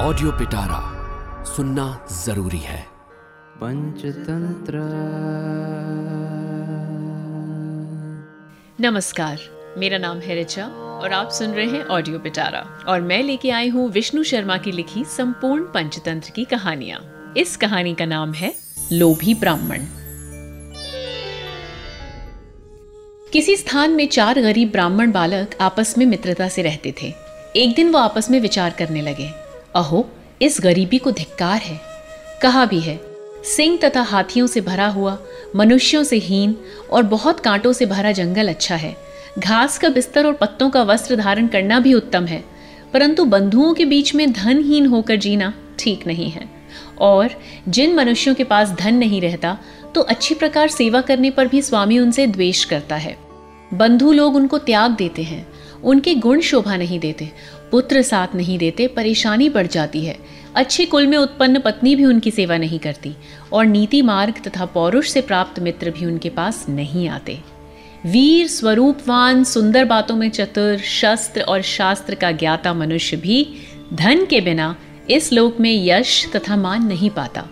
Audio पिटारा सुनना ज़रूरी है। पंचतंत्र। नमस्कार मेरा नाम है रिचा और आप सुन रहे हैं ऑडियो पिटारा और मैं लेके आई हूँ विष्णु शर्मा की लिखी संपूर्ण पंचतंत्र की कहानियाँ। इस कहानी का नाम है लोभी ब्राह्मण। किसी स्थान में चार गरीब ब्राह्मण बालक आपस में मित्रता से रहते थे। एक दिन वो आपस में विचार करने लगे। अहो, इस गरीबी को धिक्कार है। कहा भी है, सिंह तथा हाथियों से भरा हुआ, मनुष्यों से हीन और बहुत कांटों से भरा जंगल अच्छा है। घास का बिस्तर और पत्तों का वस्त्र धारण करना भी उत्तम है। परंतु बंधुओं के बीच में धनहीन होकर जीना ठीक नहीं है। और जिन मनुष्यों के पास धन नहीं रहता तो अच्छी प्रकार सेवा करने पर भी स्वामी उनसे द्वेष करता है। बंधु लोग उनको त्याग देते हैं, उनके गुण शोभा नहीं देते पुत्र साथ नहीं देते, परेशानी बढ़ जाती है। अच्छे कुल में उत्पन्न पत्नी भी उनकी सेवा नहीं करती और नीति मार्ग तथा पौरुष से प्राप्त मित्र भी उनके पास नहीं आते। वीर, स्वरूपवान, सुंदर बातों में चतुर, शस्त्र और शास्त्र का ज्ञाता मनुष्य भी धन के बिना इस लोक में यश तथा मान नहीं पाता।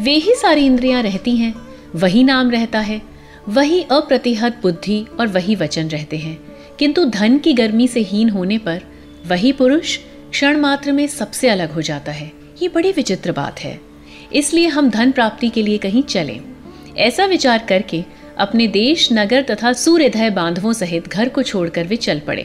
वे ही सारी इंद्रियाँ रहती हैं, वही नाम रहता है, वही अप्रतिहत बुद्धि और वही वचन रहते हैं। किंतु धन की गर्मी से हीन होने पर वही पुरुष क्षण मात्र में सबसे अलग हो जाता है। ये बड़ी विचित्र बात है। इसलिए हम धन प्राप्ति के लिए कहीं चलें। ऐसा विचार करके अपने देश, नगर तथा सूर्यधय बांधवों सहित घर को छोड़कर वे चल पड़े।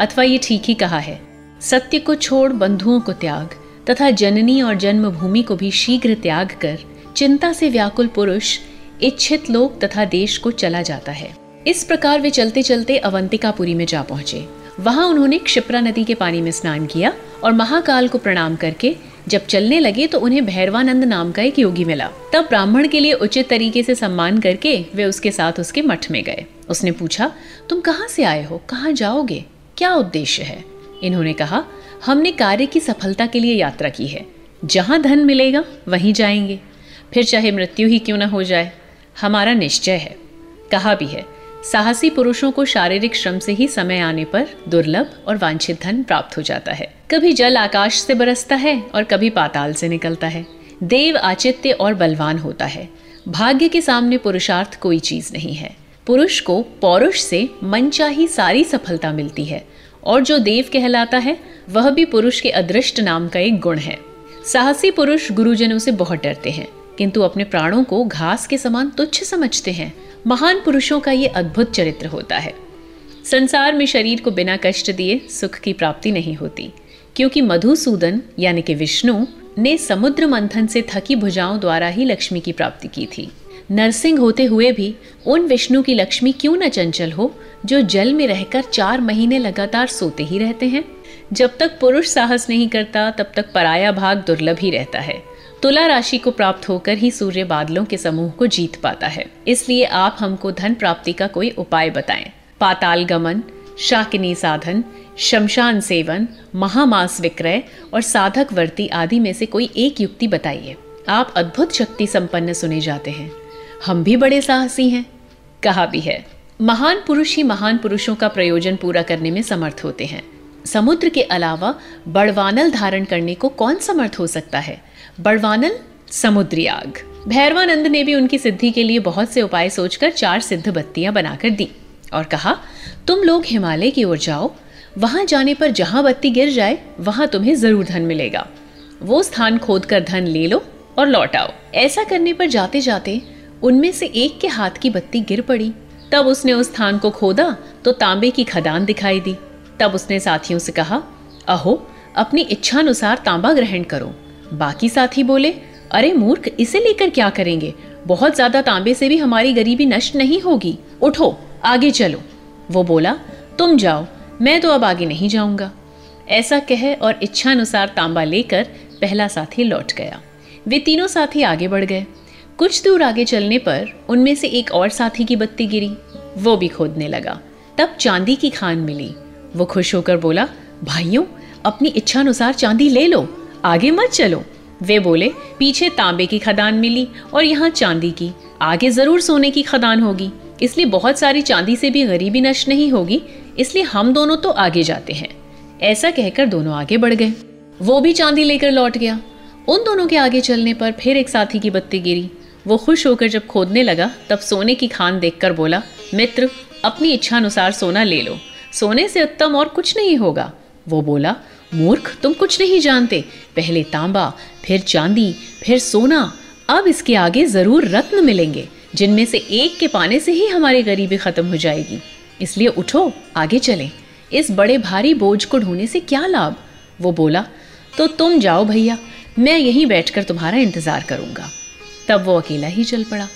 अथवा ये ठीक ही कहा है, सत्य को छोड़ बंधुओं को त्याग तथा जननी और जन्मभूमि को भी शीघ्र त्याग कर चिंता से व्याकुल पुरुष, इच्छित लोक तथा देश को चला जाता है। इस प्रकार वे चलते चलते अवंतिकापुरी में जा पहुँचे। वहाँ उन्होंने क्षिप्रा नदी के पानी में स्नान किया और महाकाल को प्रणाम करके जब चलने लगे तो उन्हें भैरवानंद नाम का एक योगी मिला। तब ब्राह्मण के लिए उचित तरीके से सम्मान करके वे उसके साथ उसके मठ में गए। उसने पूछा, तुम कहाँ से आए हो? कहाँ जाओगे? क्या उद्देश्य है? इन्होंने कहा, हमने कार्य की सफलता के लिए यात्रा की है। जहाँ धन मिलेगा, वहीं जाएँगे। फिर चाहे मृत्यु ही क्यों ना हो जाए, हमारा निश्चय है। कहा भी है। साहसी पुरुषों को शारीरिक श्रम से ही समय आने पर दुर्लभ और वांछित धन प्राप्त हो जाता है। कभी जल आकाश से बरसता है और कभी पाताल से निकलता है। देव आचित्य और बलवान होता है। भाग्य के सामने पुरुषार्थ कोई चीज़ नहीं है। पुरुष को पौरुष से मनचाही सारी सफलता मिलती है और जो देव कहलाता है, वह भी पुरुष के अदृष्ट नाम का एक गुण है। साहसी पुरुष गुरुजनों से बहुत डरते हैं। किंतु अपने प्राणों को घास के समान तुच्छ समझते हैं। महान पुरुषों का ये अद्भुत चरित्र होता है। संसार में शरीर को बिना कष्ट दिए सुख की प्राप्ति नहीं होती, क्योंकि मधुसूदन, यानी कि विष्णु, ने समुद्र मंथन से थकी भुजाओं द्वारा ही लक्ष्मी की प्राप्ति की थी। नरसिंह होते हुए भी उन विष्णु की लक्ष्मी क्यों न चंचल हो, जो जल में रहकर चार महीने लगातार सोते ही रहते हैं? जब तक पुरुष साहस नहीं करता, तब तक पराया भाग दुर्लभ ही रहता है। तुला राशि को प्राप्त होकर ही सूर्य बादलों के समूह को जीत पाता है। इसलिए आप हमको धन प्राप्ति का कोई उपाय बताएँ। पाताल गमन, शाकिनी साधन, शमशान सेवन, महामास विक्रय और साधक वर्ती आदि में से कोई एक युक्ति बताइए। आप अद्भुत शक्ति संपन्न सुने जाते हैं। हम भी बड़े साहसी हैं। कहा भी है, महान पुरुष ही महान पुरुषों का प्रयोजन पूरा करने में समर्थ होते हैं। समुद्र के अलावा बड़वानल धारण करने को कौन समर्थ हो सकता है? बड़वानल समुद्री आग। भैरवानंद ने भी उनकी सिद्धि के लिए बहुत से उपाय सोचकर चार सिद्ध बत्तियाँ बनाकर दी और कहा, तुम लोग हिमालय की ओर जाओ। वहाँ जाने पर जहाँ बत्ती गिर जाए, वहाँ तुम्हें ज़रूर धन मिलेगा। वो स्थान खोद कर धन ले लो और लौट आओ। ऐसा करने पर जाते जाते उनमें से एक के हाथ की बत्ती गिर पड़ी। तब उसने उस स्थान को खोदा तो तांबे की खदान दिखाई दी। तब उसने साथियों से कहा, अहो, अपनी इच्छानुसार तांबा ग्रहण करो। बाकी साथी बोले, अरे मूर्ख, इसे लेकर क्या करेंगे? बहुत ज़्यादा तांबे से भी हमारी गरीबी नष्ट नहीं होगी। उठो, आगे चलो। वो बोला, तुम जाओ, मैं तो अब आगे नहीं जाऊँगा। ऐसा कह और इच्छानुसार तांबा लेकर पहला साथी लौट गया। वे तीनों साथी आगे बढ़ गए। कुछ दूर आगे चलने पर उनमें से एक और साथी की बत्ती गिरी। वो भी खोदने लगा। तब चांदी की खान मिली। वो खुश होकर बोला, भाइयों, अपनी इच्छानुसार चांदी ले लो। आगे मत चलो। वे बोले, पीछे तांबे की खदान मिली और यहाँ चांदी की, आगे ज़रूर सोने की खदान होगी। इसलिए बहुत सारी चांदी से भी गरीबी नष्ट नहीं होगी, इसलिए हम दोनों तो आगे जाते हैं। ऐसा कहकर दोनों आगे बढ़ गए। वो भी चांदी लेकर लौट गया। उन दोनों के आगे चलने पर फिर एक साथी की बत्ती गिरी। वो खुश होकर जब खोदने लगा, तब सोने की खान देखकर बोला, मित्र, अपनी इच्छा अनुसार सोना ले लो। सोने से उत्तम और कुछ नहीं होगा। वो बोला मूर्ख, तुम कुछ नहीं जानते। पहले तांबा, फिर चांदी, फिर सोना। अब इसके आगे ज़रूर रत्न मिलेंगे, जिनमें से एक के पाने से ही हमारी गरीबी खत्म हो जाएगी। इसलिए उठो, आगे चलें। इस बड़े भारी बोझ को ढोने से क्या लाभ? वो बोला तो तुम जाओ भैया, मैं यहीं बैठकर तुम्हारा इंतज़ार करूँगा। तब वो अकेला ही चल पड़ा।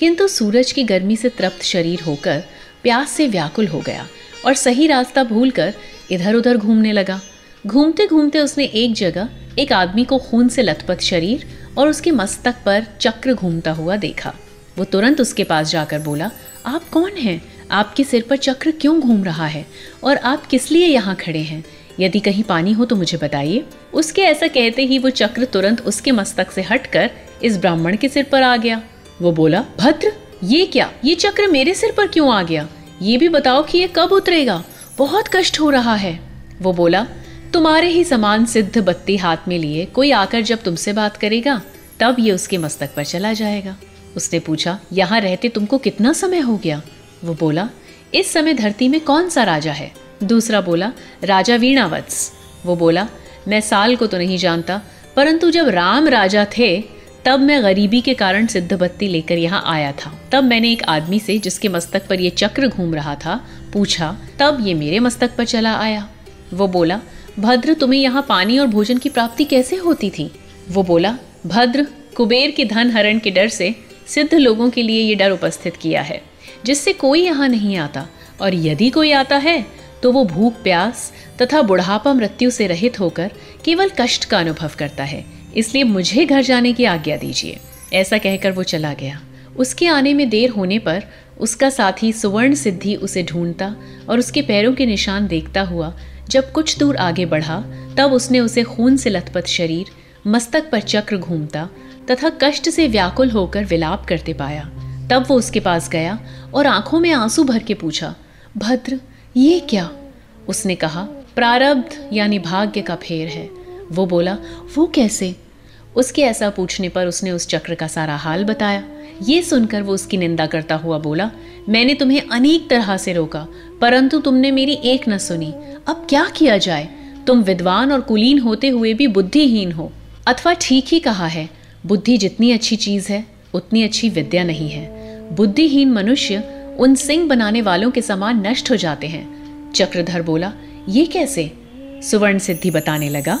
किंतु सूरज की गर्मी से तृप्त शरीर होकर प्यास से व्याकुल हो गया और सही रास्ता भूलकर इधर उधर घूमने लगा। घूमते घूमते उसने एक जगह एक आदमी को खून से लथपथ शरीर और उसके मस्तक पर चक्र घूमता हुआ देखा। वो तुरंत उसके पास जाकर बोला, आप कौन हैं? आपके सिर पर चक्र क्यों घूम रहा है? और आप किस लिए यहाँ खड़े हैं? यदि कहीं पानी हो तो मुझे बताइए। उसके ऐसा कहते ही वो चक्र तुरंत उसके मस्तक से हटकर इस ब्राह्मण के सिर पर आ गया। वो बोला, भद्र, ये क्या? ये चक्र मेरे सिर पर क्यों आ गया? ये भी बताओ कि ये कब उतरेगा? बहुत कष्ट हो रहा है। वो बोला तुम्हारे ही समान सिद्ध बत्ती हाथ में लिए कोई आकर जब तुमसे बात करेगा, तब ये उसके मस्तक पर चला जाएगा। उसने पूछा, यहाँ रहते तुमको कितना समय हो गया? वो बोला, इस समय धरती में कौन सा राजा है? दूसरा बोला, राजा वीणावत्स। वो बोला, मैं साल को तो नहीं जानता, परंतु जब राम राजा थे, तब मैं गरीबी के कारण सिद्ध बत्ती लेकर यहाँ आया था। तब मैंने एक आदमी से, जिसके मस्तक पर यह चक्र घूम रहा था, पूछा, तब ये मेरे मस्तक पर चला आया? वो बोला भद्र, तुम्हें यहाँ पानी और भोजन की प्राप्ति कैसे होती थी? वो बोला, भद्र, कुबेर के धन हरण के डर से सिद्ध लोगों के लिए ये डर उपस्थित किया है, जिससे कोई यहाँ नहीं आता। और यदि कोई आता है तो वो भूख, प्यास तथा बुढ़ापा, मृत्यु से रहित होकर केवल कष्ट का अनुभव करता है। इसलिए मुझे घर जाने की आज्ञा दीजिए। ऐसा कहकर वो चला गया। उसके आने में देर होने पर उसका साथी सुवर्ण सिद्धि उसे ढूंढता और उसके पैरों के निशान देखता हुआ जब कुछ दूर आगे बढ़ा, तब उसने उसे खून से लथपथ शरीर, मस्तक पर चक्र घूमता, तथा कष्ट से व्याकुल होकर विलाप करते पाया। तब वो उसके पास गया और आँखों में आँसू भर के पूछा, भद्र, ये क्या? उसने कहा, प्रारब्ध, यानी भाग्य का फेर है। वो बोला, वो कैसे? उसके ऐसा पूछने पर उसने उस चक्र का सारा हाल बताया। ये सुनकर वो उसकी निंदा करता हुआ बोला, मैंने तुम्हें अनेक तरह से रोका, परंतु तुमने मेरी एक न सुनी। अब क्या किया जाए? तुम विद्वान और कुलीन होते हुए भी बुद्धिहीन हो। अथवा ठीक ही कहा है, बुद्धि जितनी अच्छी चीज़ है, उतनी अच्छी विद्या नहीं है। बुद्धिहीन मनुष्य उन सिंह बनाने वालों के समान नष्ट हो जाते हैं। चक्रधर बोला, ये कैसे? सुवर्ण सिद्धि बताने लगा